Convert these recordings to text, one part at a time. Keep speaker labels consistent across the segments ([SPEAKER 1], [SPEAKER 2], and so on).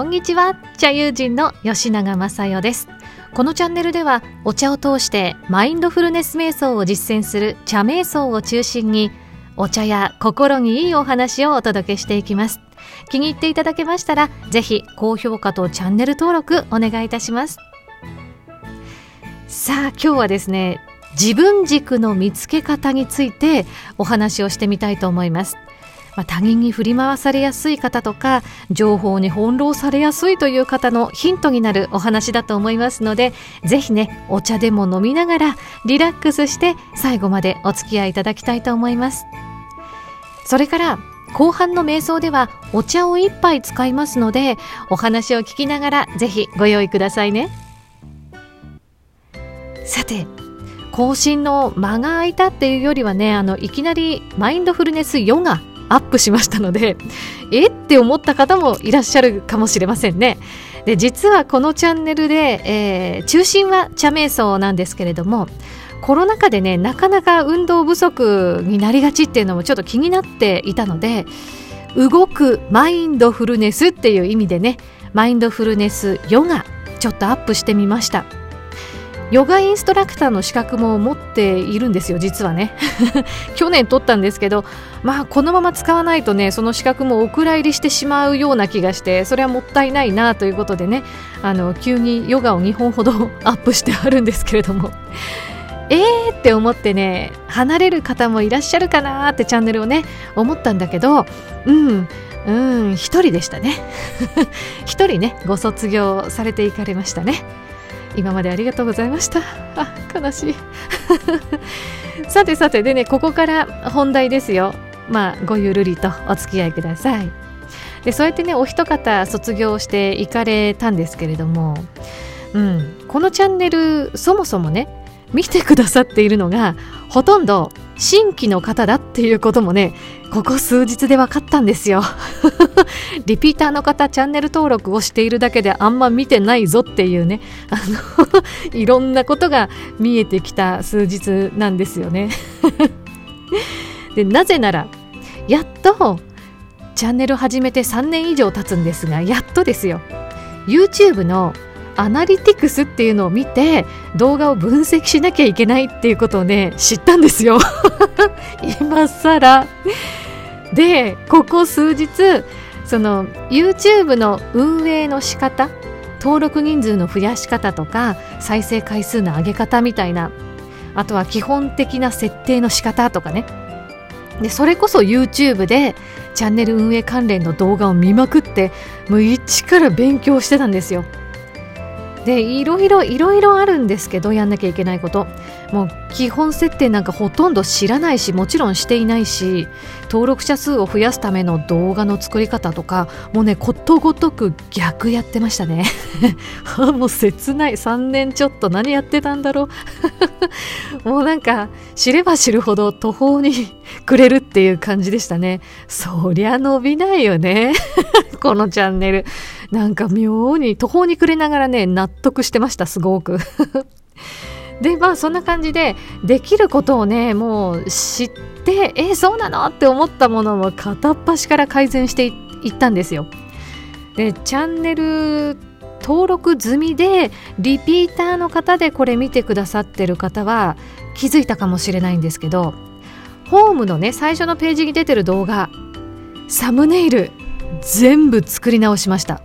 [SPEAKER 1] こんにちは。茶友人の吉永正代です。このチャンネルではお茶を通してマインドフルネス瞑想を実践する茶瞑想を中心にお茶や心にいいお話をお届けしていきます。気に入っていただけましたらぜひ高評価とチャンネル登録お願いいたします。さあ今日はですね自分軸の見つけ方についてお話をしてみたいと思います。まあ、他人に振り回されやすい方とか情報に翻弄されやすいという方のヒントになるお話だと思いますのでぜひねお茶でも飲みながらリラックスして最後までお付き合いいただきたいと思います。それから後半の瞑想ではお茶を一杯使いますのでお話を聞きながらぜひご用意くださいね。さて更新の間が空いたっていうよりはねあのいきなりマインドフルネスヨガアップしましたので えって思った方もいらっしゃるかもしれませんね。で実はこのチャンネルで、えー、中心は茶瞑想なんですけれどもコロナ禍でねなかなか運動不足になりがちっていうのもちょっと気になっていたので動くマインドフルネスっていう意味でねマインドフルネスヨガちょっとアップしてみました。ヨガインストラクターの資格も持っているんですよ実はね 去年取ったんですけどまあこのまま使わないとねその資格もお蔵入りしてしまうような気がしてそれはもったいないなということでねあの急にヨガを2本ほどアップしてあるんですけれども。えーって思ってね離れる方もいらっしゃるかなってチャンネルをね思ったんだけどうんうん一人でしたね。一人ねご卒業されていかれましたね。今までありがとうございました。あ悲しい。さてさてでねここから本題ですよ。まあごゆるりとお付き合いください。でそうやってねお一方卒業して行かれたんですけれどもうんこのチャンネルそもそもね見てくださっているのがほとんど新規の方だっていうこともねここ数日で分かったんですよ。リピーターの方チャンネル登録をしているだけであんま見てないぞっていうねあの いろんなことが見えてきた数日なんですよね。でなぜならやっとチャンネル始めて3年以上経つんですがやっとですよ。YouTube のアナリティクスっていうのを見て動画を分析しなきゃいけないっていうことをね知ったんですよ。今更。でここ数日その YouTube の運営の仕方登録人数の増やし方とか再生回数の上げ方みたいなあとは基本的な設定の仕方とかねでそれこそ YouTube でチャンネル運営関連の動画を見まくってもう一から勉強してたんですよ。でいろいろいろいろあるんですけどやんなきゃいけないこと。もう基本設定なんかほとんど知らないしもちろんしていないし登録者数を増やすための動画の作り方とかもうねことごとく逆やってましたね。もう切ない。3年ちょっと何やってたんだろう。もうなんか知れば知るほど途方にくれるっていう感じでしたね。そりゃ伸びないよね。このチャンネル。なんか妙に途方に暮れながらね納得してましたすごく。でまあそんな感じでできることをねもう知ってえそうなの？って思ったものを片っ端から改善していったんですよ。でチャンネル登録済みでリピーターの方でこれ見てくださってる方は気づいたかもしれないんですけどホームのね最初のページに出てる動画サムネイル全部作り直しました。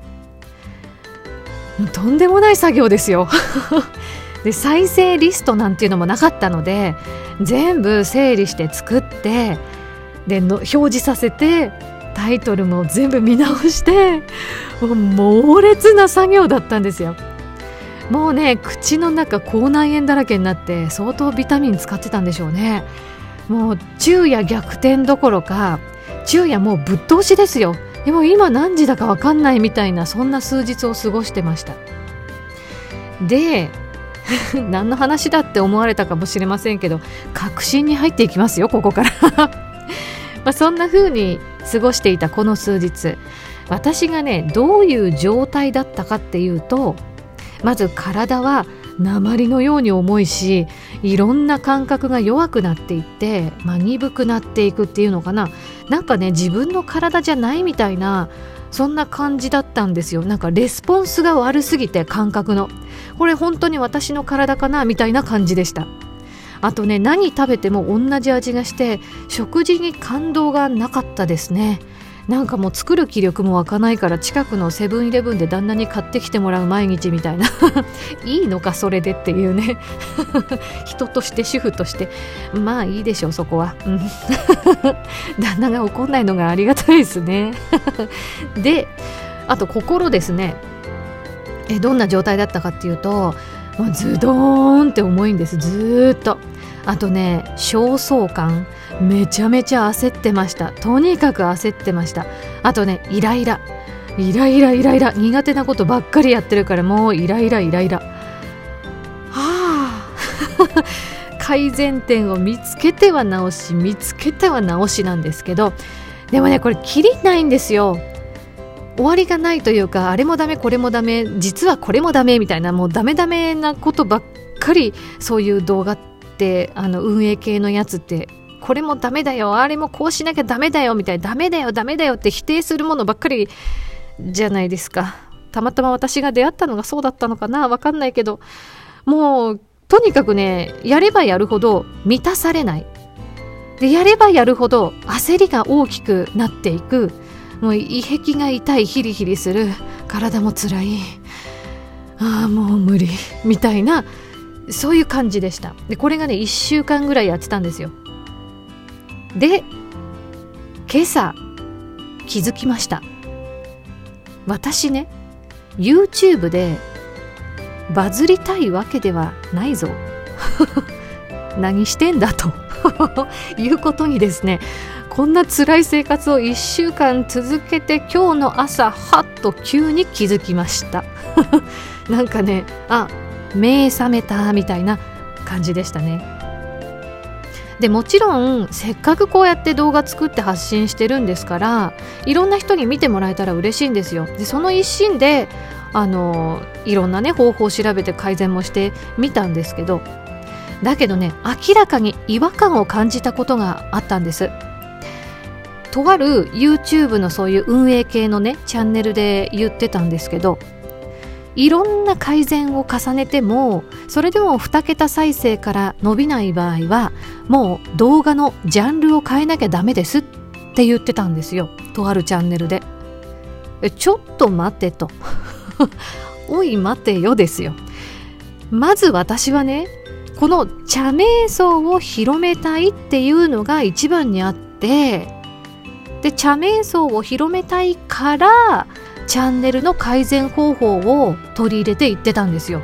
[SPEAKER 1] とんでもない作業ですよ。で再生リストなんていうのもなかったので全部整理して作ってでの表示させてタイトルも全部見直して猛烈な作業だったんですよ。もうね口の中口内炎だらけになって相当ビタミン使ってたんでしょうね。もう昼夜逆転どころか昼夜もうぶっ通しですよ。でも今何時だか分かんないみたいなそんな数日を過ごしてました。で 何の話だって思われたかもしれませんけど確信に入っていきますよここから。まあそんな風に過ごしていたこの数日。私がねどういう状態だったかっていうとまず体は鉛のように重いしいろんな感覚が弱くなっていって、まあ、鈍くなっていくっていうのかな。なんかね自分の体じゃないみたいなそんな感じだったんですよ。なんかレスポンスが悪すぎて感覚の。これ本当に私の体かなみたいな感じでした。あとね何食べても同じ味がして食事に感動がなかったですね。なんかもう作る気力も湧かないから近くのセブンイレブンで旦那に買ってきてもらう毎日みたいな。いいのかそれでっていうね。人として主婦として。まあいいでしょうそこは、うん、旦那が怒んないのがありがたいですね。であと心ですね。えどんな状態だったかっていうともうズドーンって重いんです。ずっと。あとね焦燥感。めちゃめちゃ焦ってました。とにかく焦ってました。あとねイライラ。イライライライラ。苦手なことばっかりやってるからもうイライライライラ。はあ 改善点を見つけては直し見つけては直しなんですけどでもねこれきりないんですよ。終わりがないというかあれもダメこれもダメ実はこれもダメみたいなもうダメダメなことばっかりそういう動画ってあの運営系のやつってこれもダメだよ。あれもこうしなきゃダメだよ。みたいな。ダメだよダメだよ。って否定するものばっかりじゃないですか。たまたま私が出会ったのがそうだったのかな。わかんないけど。もうとにかくねやればやるほど満たされない。でやればやるほど焦りが大きくなっていく。もう胃壁が痛いヒリヒリする。体も辛い。ああもう無理。みたいなそういう感じでした。でこれがね1週間ぐらいやってたんですよ。で今朝気づきました。私ね YouTube でバズりたいわけではないぞ。何してんだと いうことにですねこんな辛い生活を1週間続けて今日の朝はっと急に気づきました。なんかねあ目覚めたみたいな感じでしたね。でもちろんせっかくこうやって動画作って発信してるんですからいろんな人に見てもらえたら嬉しいんですよ。でその一心であのいろんなね方法を調べて改善もしてみたんですけどだけどね明らかに違和感を感じたことがあったんです。とある YouTube のそういう運営系のねチャンネルで言ってたんですけどいろんな改善を重ねてもそれでも2桁再生から伸びない場合はもう動画のジャンルを変えなきゃダメですって言ってたんですよ。とあるチャンネルで。ちょっと待てと。おい待てよですよ。まず私はねこの茶瞑想を広めたいっていうのが一番にあってで茶瞑想を広めたいからチャンネルの改善方法を取り入れていってたんですよ。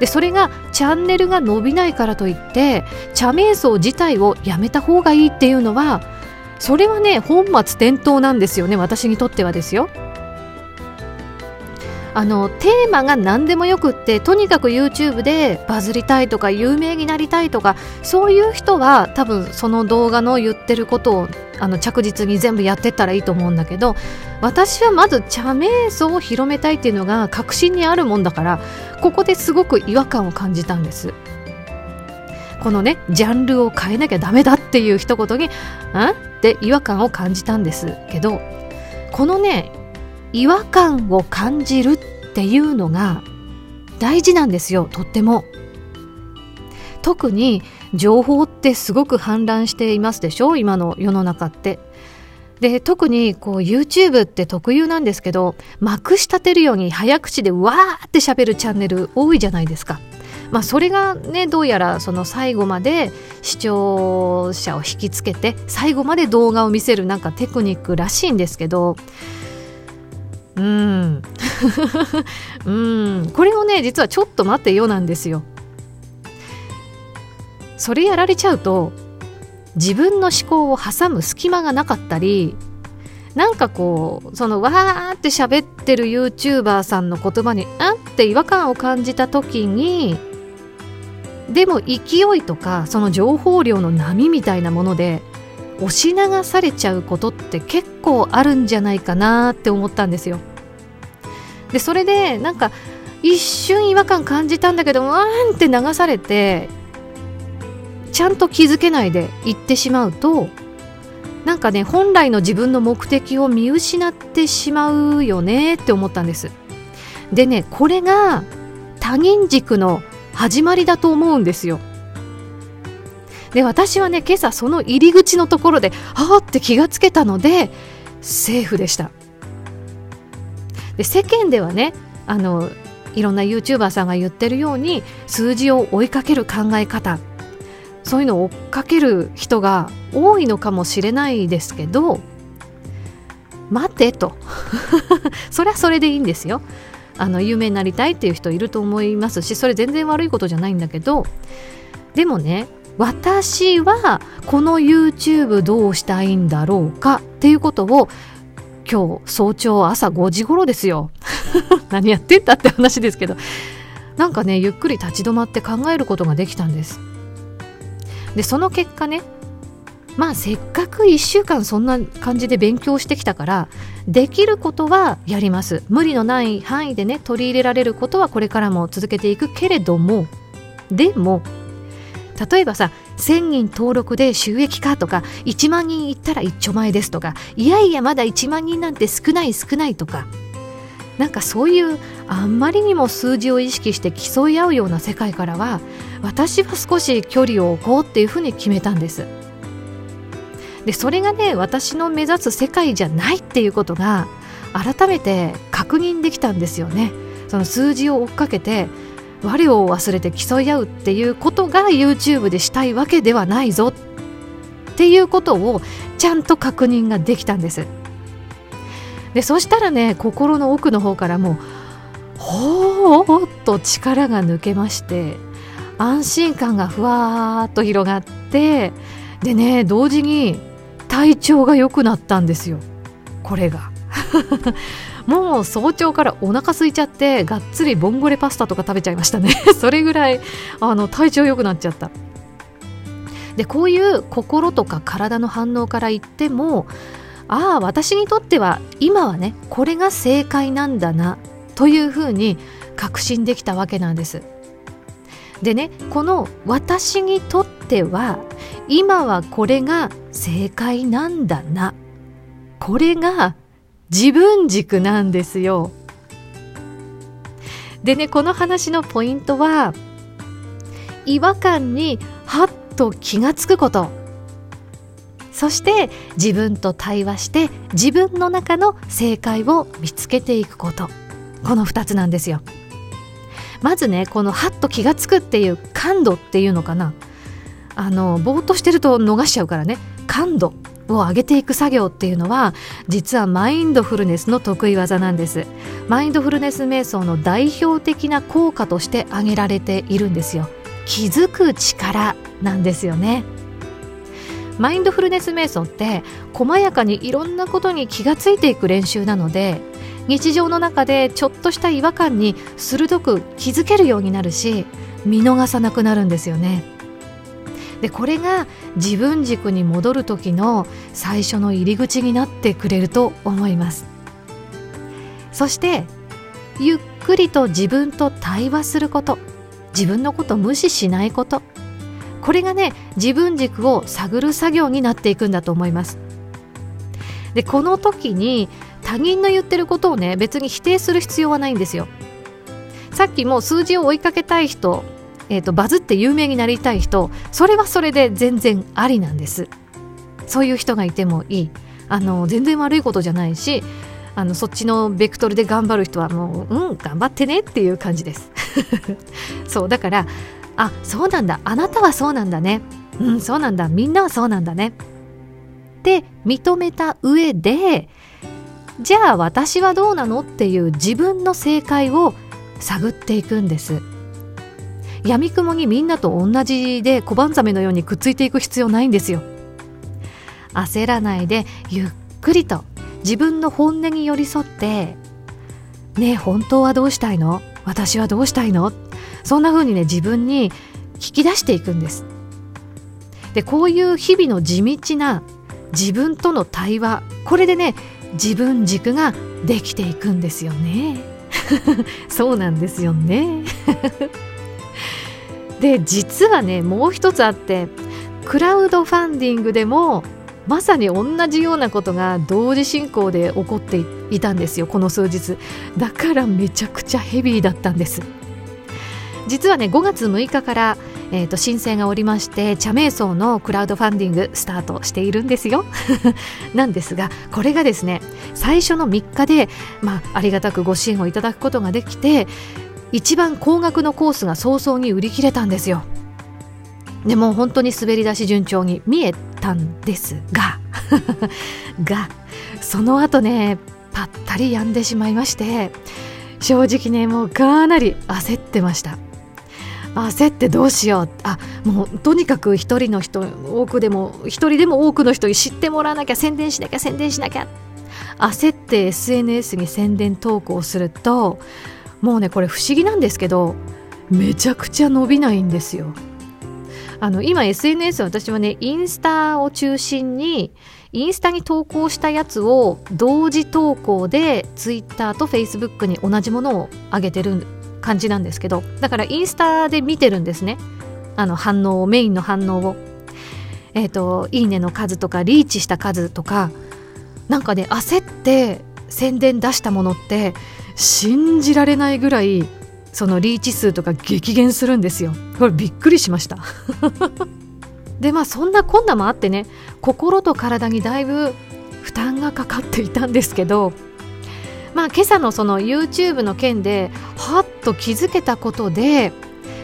[SPEAKER 1] でそれがチャンネルが伸びないからといって茶瞑想自体をやめた方がいいっていうのはそれはね本末転倒なんですよね私にとってはですよ。あのテーマが何でもよくってとにかく YouTube でバズりたいとか有名になりたいとかそういう人は多分その動画の言ってることをあの着実に全部やってったらいいと思うんだけど私はまず茶瞑想を広めたいっていうのが確信にあるもんだからここですごく違和感を感じたんです。このねジャンルを変えなきゃダメだっていう一言に「ん?」って違和感を感じたんですけどこのね違和感を感じるっていうのが大事なんですよとっても。特に情報ってすごく氾濫していますでしょ？今の世の中って。で特にこう YouTube って特有なんですけどまくし立てるように早口でわーって喋るチャンネル多いじゃないですか。まあ、それがねどうやらその最後まで視聴者を引きつけて最後まで動画を見せるなんかテクニックらしいんですけどうん うんこれをね実はちょっと待ってよなんですよ。それやられちゃうと自分の思考を挟む隙間がなかったりなんかこうそのわーって喋ってる YouTuber さんの言葉にあって違和感を感じた時にでも勢いとかその情報量の波みたいなもので押し流されちゃうことって結構あるんじゃないかなって思ったんですよ。でそれでなんか一瞬違和感感じたんだけどわーんって流されてちゃんと気づけないで行ってしまうとなんかね本来の自分の目的を見失ってしまうよねって思ったんです。でねこれが多銀軸の始まりだと思うんですよ。で私はね今朝その入り口のところでああって気がつけたのでセーフでした。で世間ではねあのいろんな YouTuber さんが言ってるように数字を追いかける考え方。そういうのを追っかける人が多いのかもしれないですけど待てと。それはそれでいいんですよ。あの有名になりたいっていう人いると思いますしそれ全然悪いことじゃないんだけどでもね私はこの YouTube どうしたいんだろうかっていうことを今日早朝朝5時頃ですよ。何やってんだって話ですけど。なんかねゆっくり立ち止まって考えることができたんです。でその結果ねまあせっかく1週間そんな感じで勉強してきたからできることはやります。無理のない範囲でね取り入れられることはこれからも続けていくけれどもでも例えばさ1000人登録で収益化とか1万人いったら一丁前ですとかいやいやまだ1万人なんて少ない少ないとかなんかそういうあんまりにも数字を意識して競い合うような世界からは私は少し距離を置こうっていうふうに決めたんです。でそれがね私の目指す世界じゃないっていうことが改めて確認できたんですよね。その数字を追っかけて我を忘れて競い合うっていうことが YouTube でしたいわけではないぞっていうことをちゃんと確認ができたんです。でそしたらね心の奥の方からもうほーっと力が抜けまして安心感がふわーっと広がってでね同時に体調が良くなったんですよ。これが。もう早朝からお腹空いちゃってがっつりボンゴレパスタとか食べちゃいましたね。それぐらいあの体調良くなっちゃった。でこういう心とか体の反応から言ってもああ私にとっては今はねこれが正解なんだなというふうに確信できたわけなんです。でねこの私にとっては今はこれが正解なんだなこれが自分軸なんですよ。でねこの話のポイントは違和感にはっと気がつくことそして自分と対話して自分の中の正解を見つけていくことこの2つなんですよ。まずねこのハッと気がつくっていう感度っていうのかな。あのぼーっとしてると逃しちゃうからね。感度を上げていく作業っていうのは実はマインドフルネスの得意技なんです。マインドフルネス瞑想の代表的な効果として挙げられているんですよ。気づく力なんですよね。マインドフルネス瞑想って細やかにいろんなことに気がついていく練習なので日常の中でちょっとした違和感に鋭く気づけるようになるし見逃さなくなるんですよね。でこれが自分軸に戻る時の最初の入り口になってくれると思います。そしてゆっくりと自分と対話すること自分のこと無視しないこと。これがね自分軸を探る作業になっていくんだと思います。でこの時に他人の言ってることをね別に否定する必要はないんですよ。さっきも数字を追いかけたい人えーと、バズって有名になりたい人それはそれで全然ありなんです。そういう人がいてもいい。あの全然悪いことじゃないしあのそっちのベクトルで頑張る人はもううん頑張ってねっていう感じです。そうだからあそうなんだ。あなたはそうなんだね。うんそうなんだ。みんなはそうなんだね。って認めた上でじゃあ私はどうなのっていう自分の正解を探っていくんです。闇雲にみんなと同じで小判ザメのようにくっついていく必要ないんですよ。焦らないでゆっくりと自分の本音に寄り添ってねえ本当はどうしたいの？私はどうしたいの？そんな風にね自分に聞き出していくんです。でこういう日々の地道な自分との対話これでね自分軸ができていくんですよね。そうなんですよね。で実はねもう一つあってクラウドファンディングでもまさに同じようなことが同時進行で起こっていたんですよ。この数日。だからめちゃくちゃヘビーだったんです。実はね5月6日から、えーと、申請がおりまして茶瞑層のクラウドファンディングスタートしているんですよ。なんですがこれがですね最初の3日で、まあ、ありがたくご支援をいただくことができて一番高額のコースが早々に売り切れたんですよ。でも本当に滑り出し順調に見えたんですが がその後ねぱったり止んでしまいまして正直ねもうかなり焦ってました。焦ってどうしよう。あもうとにかく一人の人多くでも一人でも多くの人に知ってもらわなきゃ宣伝しなきゃ宣伝しなきゃ。焦って SNS に宣伝投稿するともうねこれ不思議なんですけどめちゃくちゃ伸びないんですよ。あの今 SNS 私はねインスタを中心にインスタに投稿したやつを同時投稿で Twitter と Facebook に同じものを上げてる感じなんですけどだからインスタで見てるんですね。あの反応をメインの反応を。えっ、ー、といいねの数とかリーチした数とかなんかね焦って宣伝出したものって信じられないぐらいそのリーチ数とか激減するんですよ。これびっくりしました。でまあそんなこんなもあってね心と体にだいぶ負担がかかっていたんですけどまあ今朝のその YouTube の件ではっと気づけたことで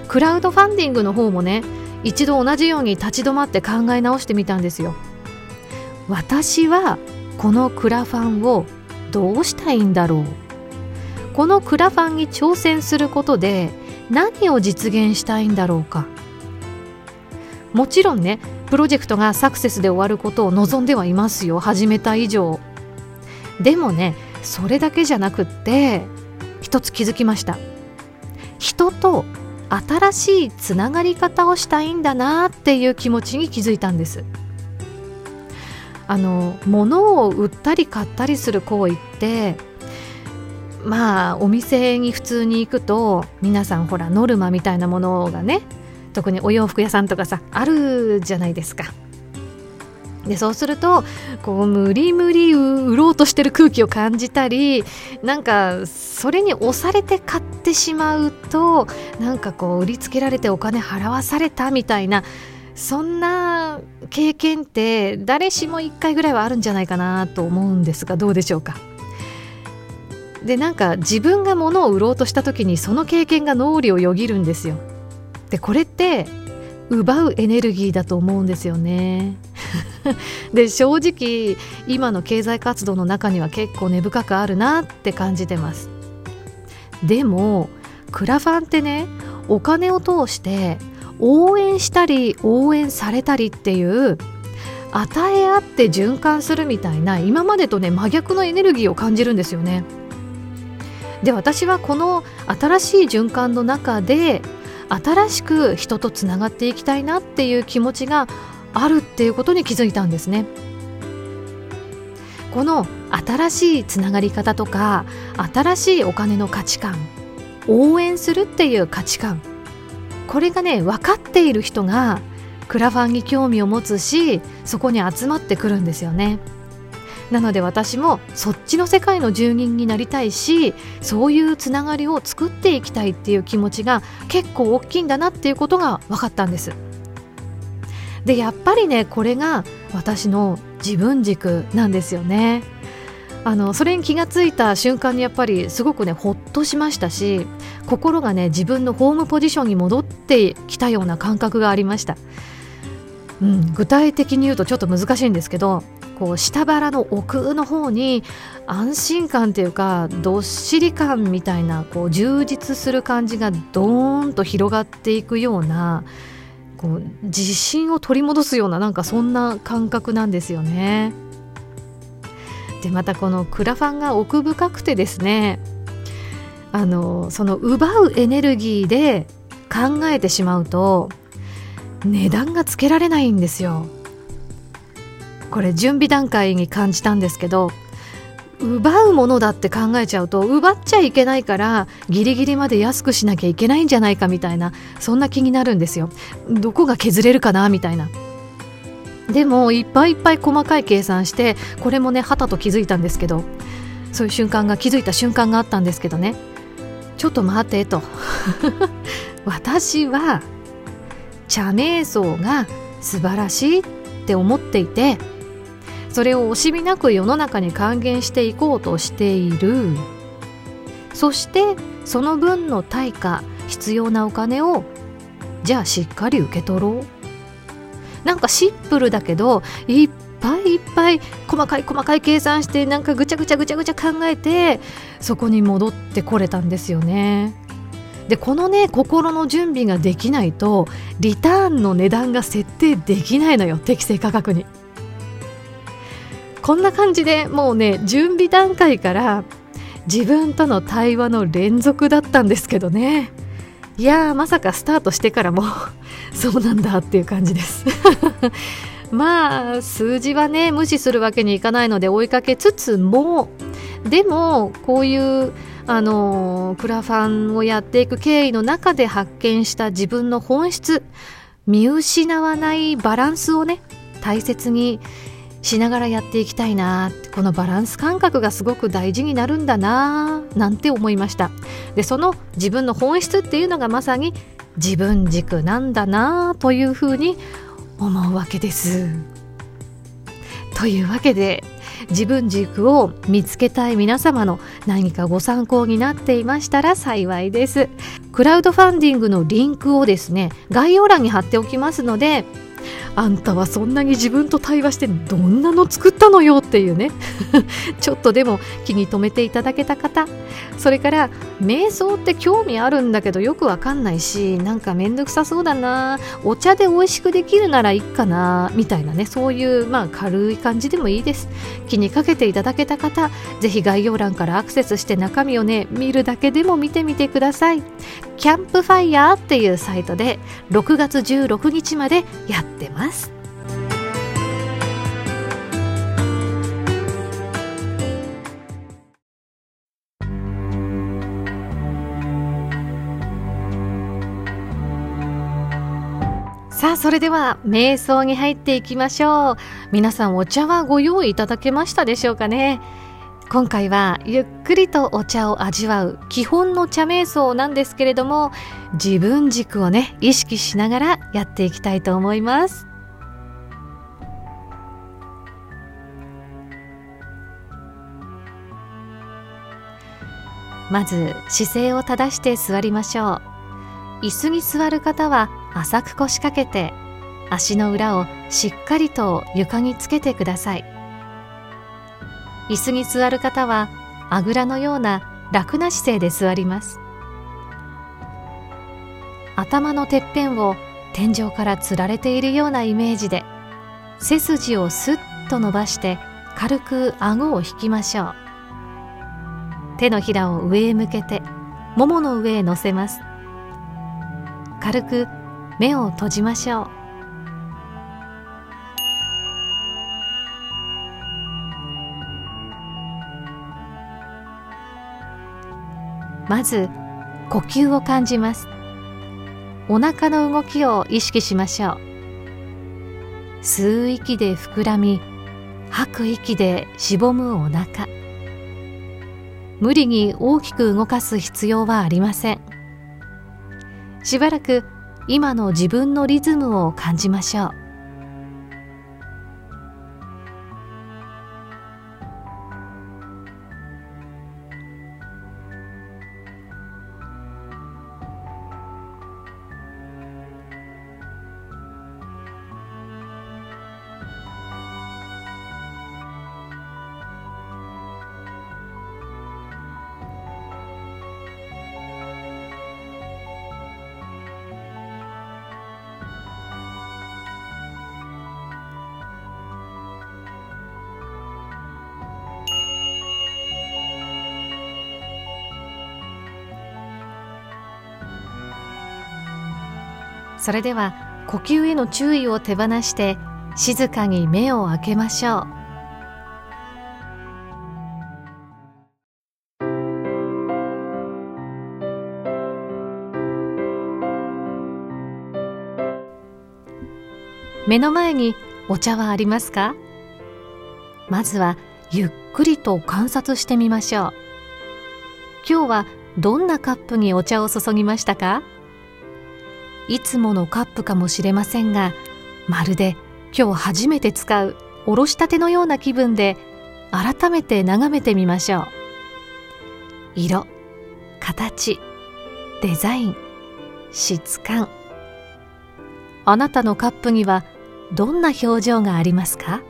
[SPEAKER 1] クラウドファンディングの方もね一度同じように立ち止まって考え直してみたんですよ。私はこのクラファンをどうしたいんだろう。このクラファンに挑戦することで何を実現したいんだろうか。もちろんねプロジェクトがサクセスで終わることを望んではいますよ。始めた以上。でもねそれだけじゃなくって一つ気づきました人と新しいつながり方をしたいんだなっていう気持ちに気づいたんですあの物を売ったり買ったりする行為ってまあお店に普通に行くと皆さんほらノルマみたいなものがね特にお洋服屋さんとかさあるじゃないですか。でそうするとこう無理無理売ろうとしてる空気を感じたりなんかそれに押されて買ってしまうとなんかこう売りつけられてお金払わされたみたいなそんな経験って誰しも1回ぐらいはあるんじゃないかなと思うんですがどうでしょうか？でなんか自分が物を売ろうとした時にその経験が脳裏をよぎるんですよ。でこれって奪うエネルギーだと思うんですよね。で正直今の経済活動の中には結構根深くあるなって感じてます。でもクラファンってねお金を通して応援したり応援されたりっていう与え合って循環するみたいな今までとね真逆のエネルギーを感じるんですよね。で私はこの新しい循環の中で新しく人とつながっていきたいなっていう気持ちがあるっていうことに気づいたんですね。この新しいつながり方とか新しいお金の価値観応援するっていう価値観これがね分かっている人がクラファンに興味を持つしそこに集まってくるんですよね。なので私もそっちの世界の住人になりたいしそういうつながりを作っていきたいっていう気持ちが結構大きいんだなっていうことが分かったんですでやっぱりねこれが私の自分軸なんですよね。あのそれに気がついた瞬間にやっぱりすごくねほっとしましたし心がね自分のホームポジションに戻ってきたような感覚がありました、うん、具体的に言うとちょっと難しいんですけどこう下腹の奥の方に安心感っていうかどっしり感みたいなこう充実する感じがドーンと広がっていくようなこう自信を取り戻すようななんかそんな感覚なんですよね。でまたこのクラファンが奥深くてですねあのその奪うエネルギーで考えてしまうと値段がつけられないんですよ。これ準備段階に感じたんですけど奪うものだって考えちゃうと奪っちゃいけないからギリギリまで安くしなきゃいけないんじゃないかみたいなそんな気になるんですよ。どこが削れるかなみたいな。でもいっぱいいっぱい細かい計算してこれもねはたと気づいたんですけどそういう瞬間が気づいた瞬間があったんですけどね。ちょっと待ってと。私は茶瞑想が素晴らしいって思っていてそれを惜しみなく世の中に還元していこうとしているそしてその分の対価必要なお金をじゃあしっかり受け取ろうなんかシンプルだけどいっぱいいっぱい細かい細かい計算してなんかぐちゃぐちゃぐちゃぐちゃ考えてそこに戻ってこれたんですよね。でこのね心の準備ができないとリターンの値段が設定できないのよ適正価格に。こんな感じでもうね準備段階から自分との対話の連続だったんですけどね。いやーまさかスタートしてからも そうなんだっていう感じです。まあ数字はね無視するわけにいかないので追いかけつつもでもこういうあのクラファンをやっていく経緯の中で発見した自分の本質見失わないバランスをね大切にしながらやっていきたいなこのバランス感覚がすごく大事になるんだななんて思いました。でその自分の本質っていうのがまさに自分軸なんだなというふうに思うわけです。というわけで自分軸を見つけたい皆様の何かご参考になっていましたら幸いです。クラウドファンディングのリンクをですね概要欄に貼っておきますのであんたはそんなに自分と対話してどんなの作ったのよっていうね。ちょっとでも気に留めていただけた方。それから瞑想って興味あるんだけどよくわかんないしなんかめんどくさそうだな。お茶で美味しくできるならいいかな。みたいなね。そういうまあ軽い感じでもいいです。気にかけていただけた方ぜひ概要欄からアクセスして中身をね見るだけでも見てみてください。キャンプファイヤーっていうサイトで6月16日までやってます。さあそれでは瞑想に入っていきましょう。皆さんお茶はご用意いただけましたでしょうかね？今回はゆっくりとお茶を味わう基本の茶瞑想なんですけれども自分軸をね意識しながらやっていきたいと思います。まず姿勢を正して座りましょう。椅子に座る方は浅く腰掛けて足の裏をしっかりと床につけてください。椅子に座る方はあぐらのような楽な姿勢で座ります。頭のてっぺんを天井からつられているようなイメージで背筋をスッと伸ばして軽く顎を引きましょう。手のひらを上へ向けてももの上へ乗せます。軽く目を閉じましょう。まず呼吸を感じます。お腹の動きを意識しましょう。吸う息で膨らみ吐く息でしぼむお腹。無理に大きく動かす必要はありません。しばらく今の自分のリズムを感じましょう。それでは呼吸への注意を手放して静かに目を開けましょう。目の前にお茶はありますか？まずはゆっくりと観察してみましょう。今日はどんなカップにお茶を注ぎましたか？いつものカップかもしれませんがまるで今日初めて使うおろしたてのような気分で改めて眺めてみましょう。色形デザイン質感。あなたのカップにはどんな表情がありますか？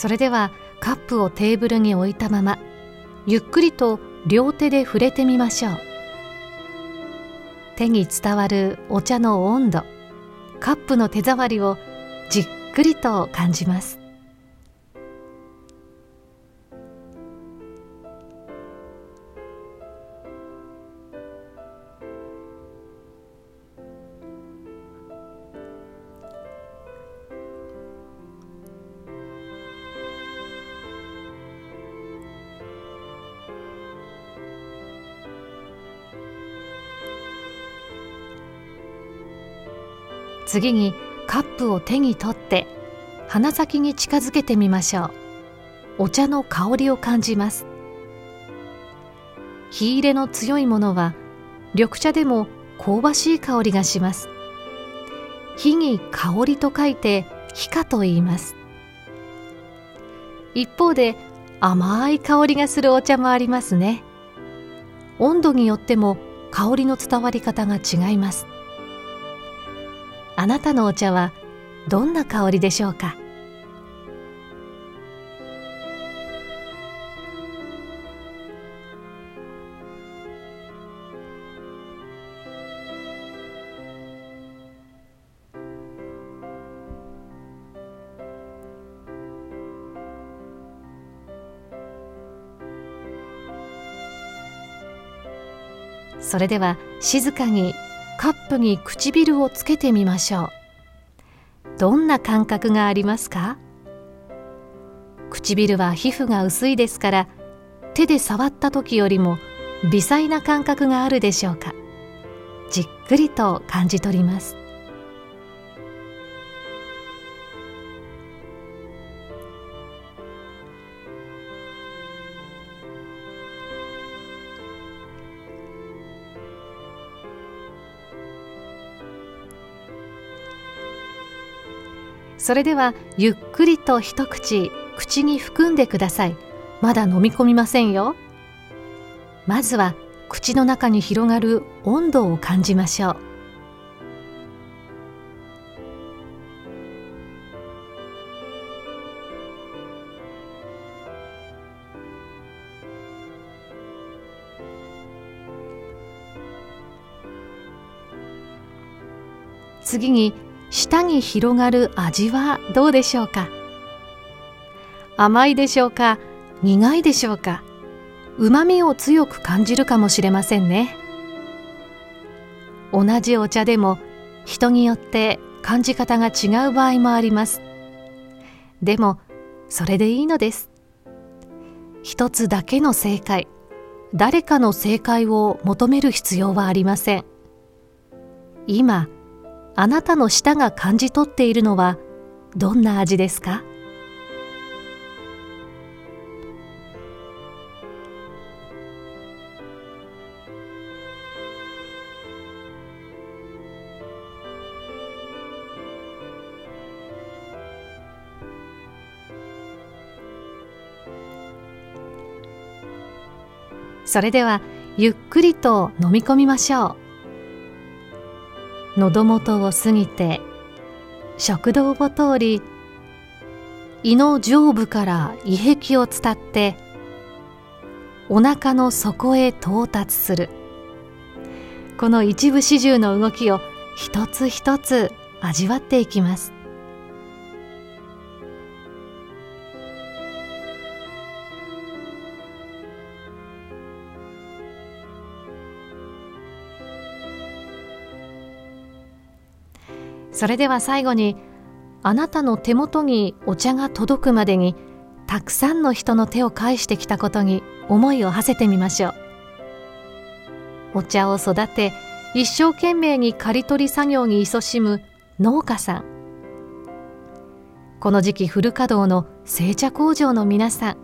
[SPEAKER 1] それではカップをテーブルに置いたままゆっくりと両手で触れてみましょう。手に伝わるお茶の温度カップの手触りをじっくりと感じます。次にカップを手に取って鼻先に近づけてみましょう。お茶の香りを感じます。火入れの強いものは緑茶でも香ばしい香りがします。火に香りと書いて火花と言います。一方で甘い香りがするお茶もありますね。温度によっても香りの伝わり方が違います。あなたのお茶はどんな香りでしょうか？それでは静かにカップに唇をつけてみましょう。どんな感覚がありますか？唇は皮膚が薄いですから手で触った時よりも微細な感覚があるでしょうか？じっくりと感じ取ります。それではゆっくりと一口口に含んでください。まだ飲み込みませんよ。まずは口の中に広がる温度を感じましょう。次に舌に広がる味はどうでしょうか？甘いでしょうか？苦いでしょうか？うまみを強く感じるかもしれませんね。同じお茶でも人によって感じ方が違う場合もあります。でもそれでいいのです。一つだけの正解誰かの正解を求める必要はありません。今あなたの舌が感じ取っているのはどんな味ですか？それではゆっくりと飲み込みましょう。喉元を過ぎて食道を通り胃の上部から胃壁を伝ってお腹の底へ到達する。この一部始終の動きを一つ一つ味わっていきます。それでは最後にあなたの手元にお茶が届くまでにたくさんの人の手を返してきたことに思いを馳せてみましょう。お茶を育て一生懸命に刈り取り作業に勤しむ農家さん。この時期フル稼働の製茶工場の皆さん。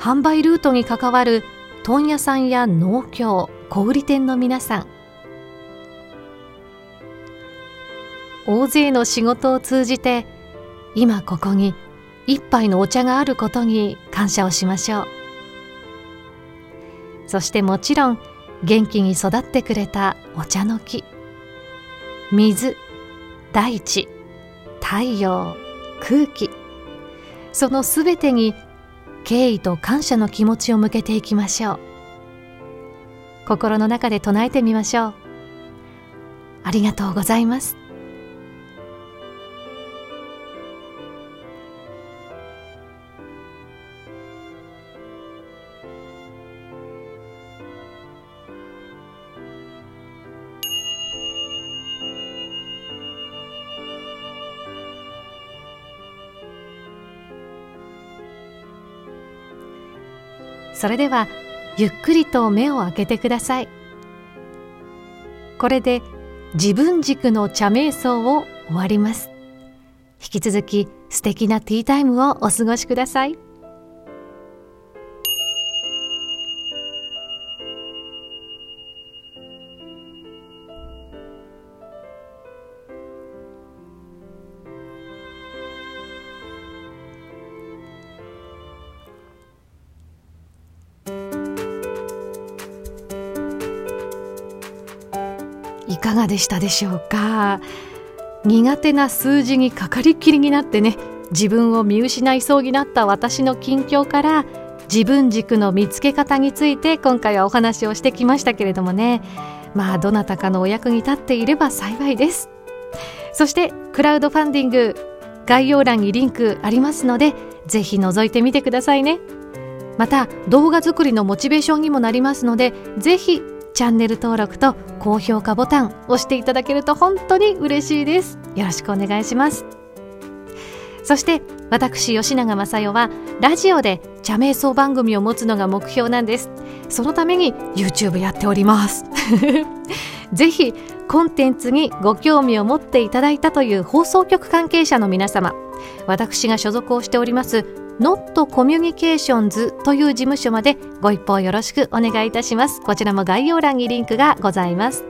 [SPEAKER 1] 販売ルートに関わる問屋さんや農協小売店の皆さん。大勢の仕事を通じて今ここに一杯のお茶があることに感謝をしましょう。そしてもちろん元気に育ってくれたお茶の木。水大地太陽空気。そのすべてに敬意と感謝の気持ちを向けていきましょう。心の中で唱えてみましょう。ありがとうございます。それではゆっくりと目を開けてください。これで自分軸の茶瞑想を終わります。引き続き素敵なティータイムをお過ごしください。いかがでしたでしょうか？苦手な数字にかかりきりになってね自分を見失いそうになった私の近況から自分軸の見つけ方について今回はお話をしてきましたけれどもね。まあどなたかのお役に立っていれば幸いです。そしてクラウドファンディング概要欄にリンクありますのでぜひ覗いてみてくださいね。また動画作りのモチベーションにもなりますのでぜひチャンネル登録と高評価ボタン押していただけると本当に嬉しいです。よろしくお願いします。そして私吉永雅代はラジオで茶瞑想番組を持つのが目標なんです。そのために YouTube やっております。ぜひコンテンツにご興味を持っていただいたという放送局関係者の皆様私が所属をしております Not Communications という事務所までご一報よろしくお願いいたします。こちらも概要欄にリンクがございます。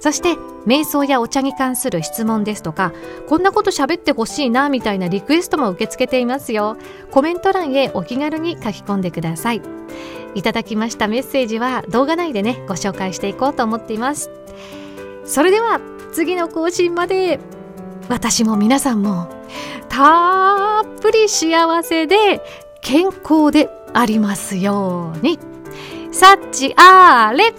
[SPEAKER 1] そして瞑想やお茶に関する質問ですとかこんなこと喋ってほしいなみたいなリクエストも受け付けていますよ。コメント欄へお気軽に書き込んでください。いただきましたメッセージは動画内でねご紹介していこうと思っています。それでは次の更新まで。私も皆さんもたっぷり幸せで健康でありますように。幸あれ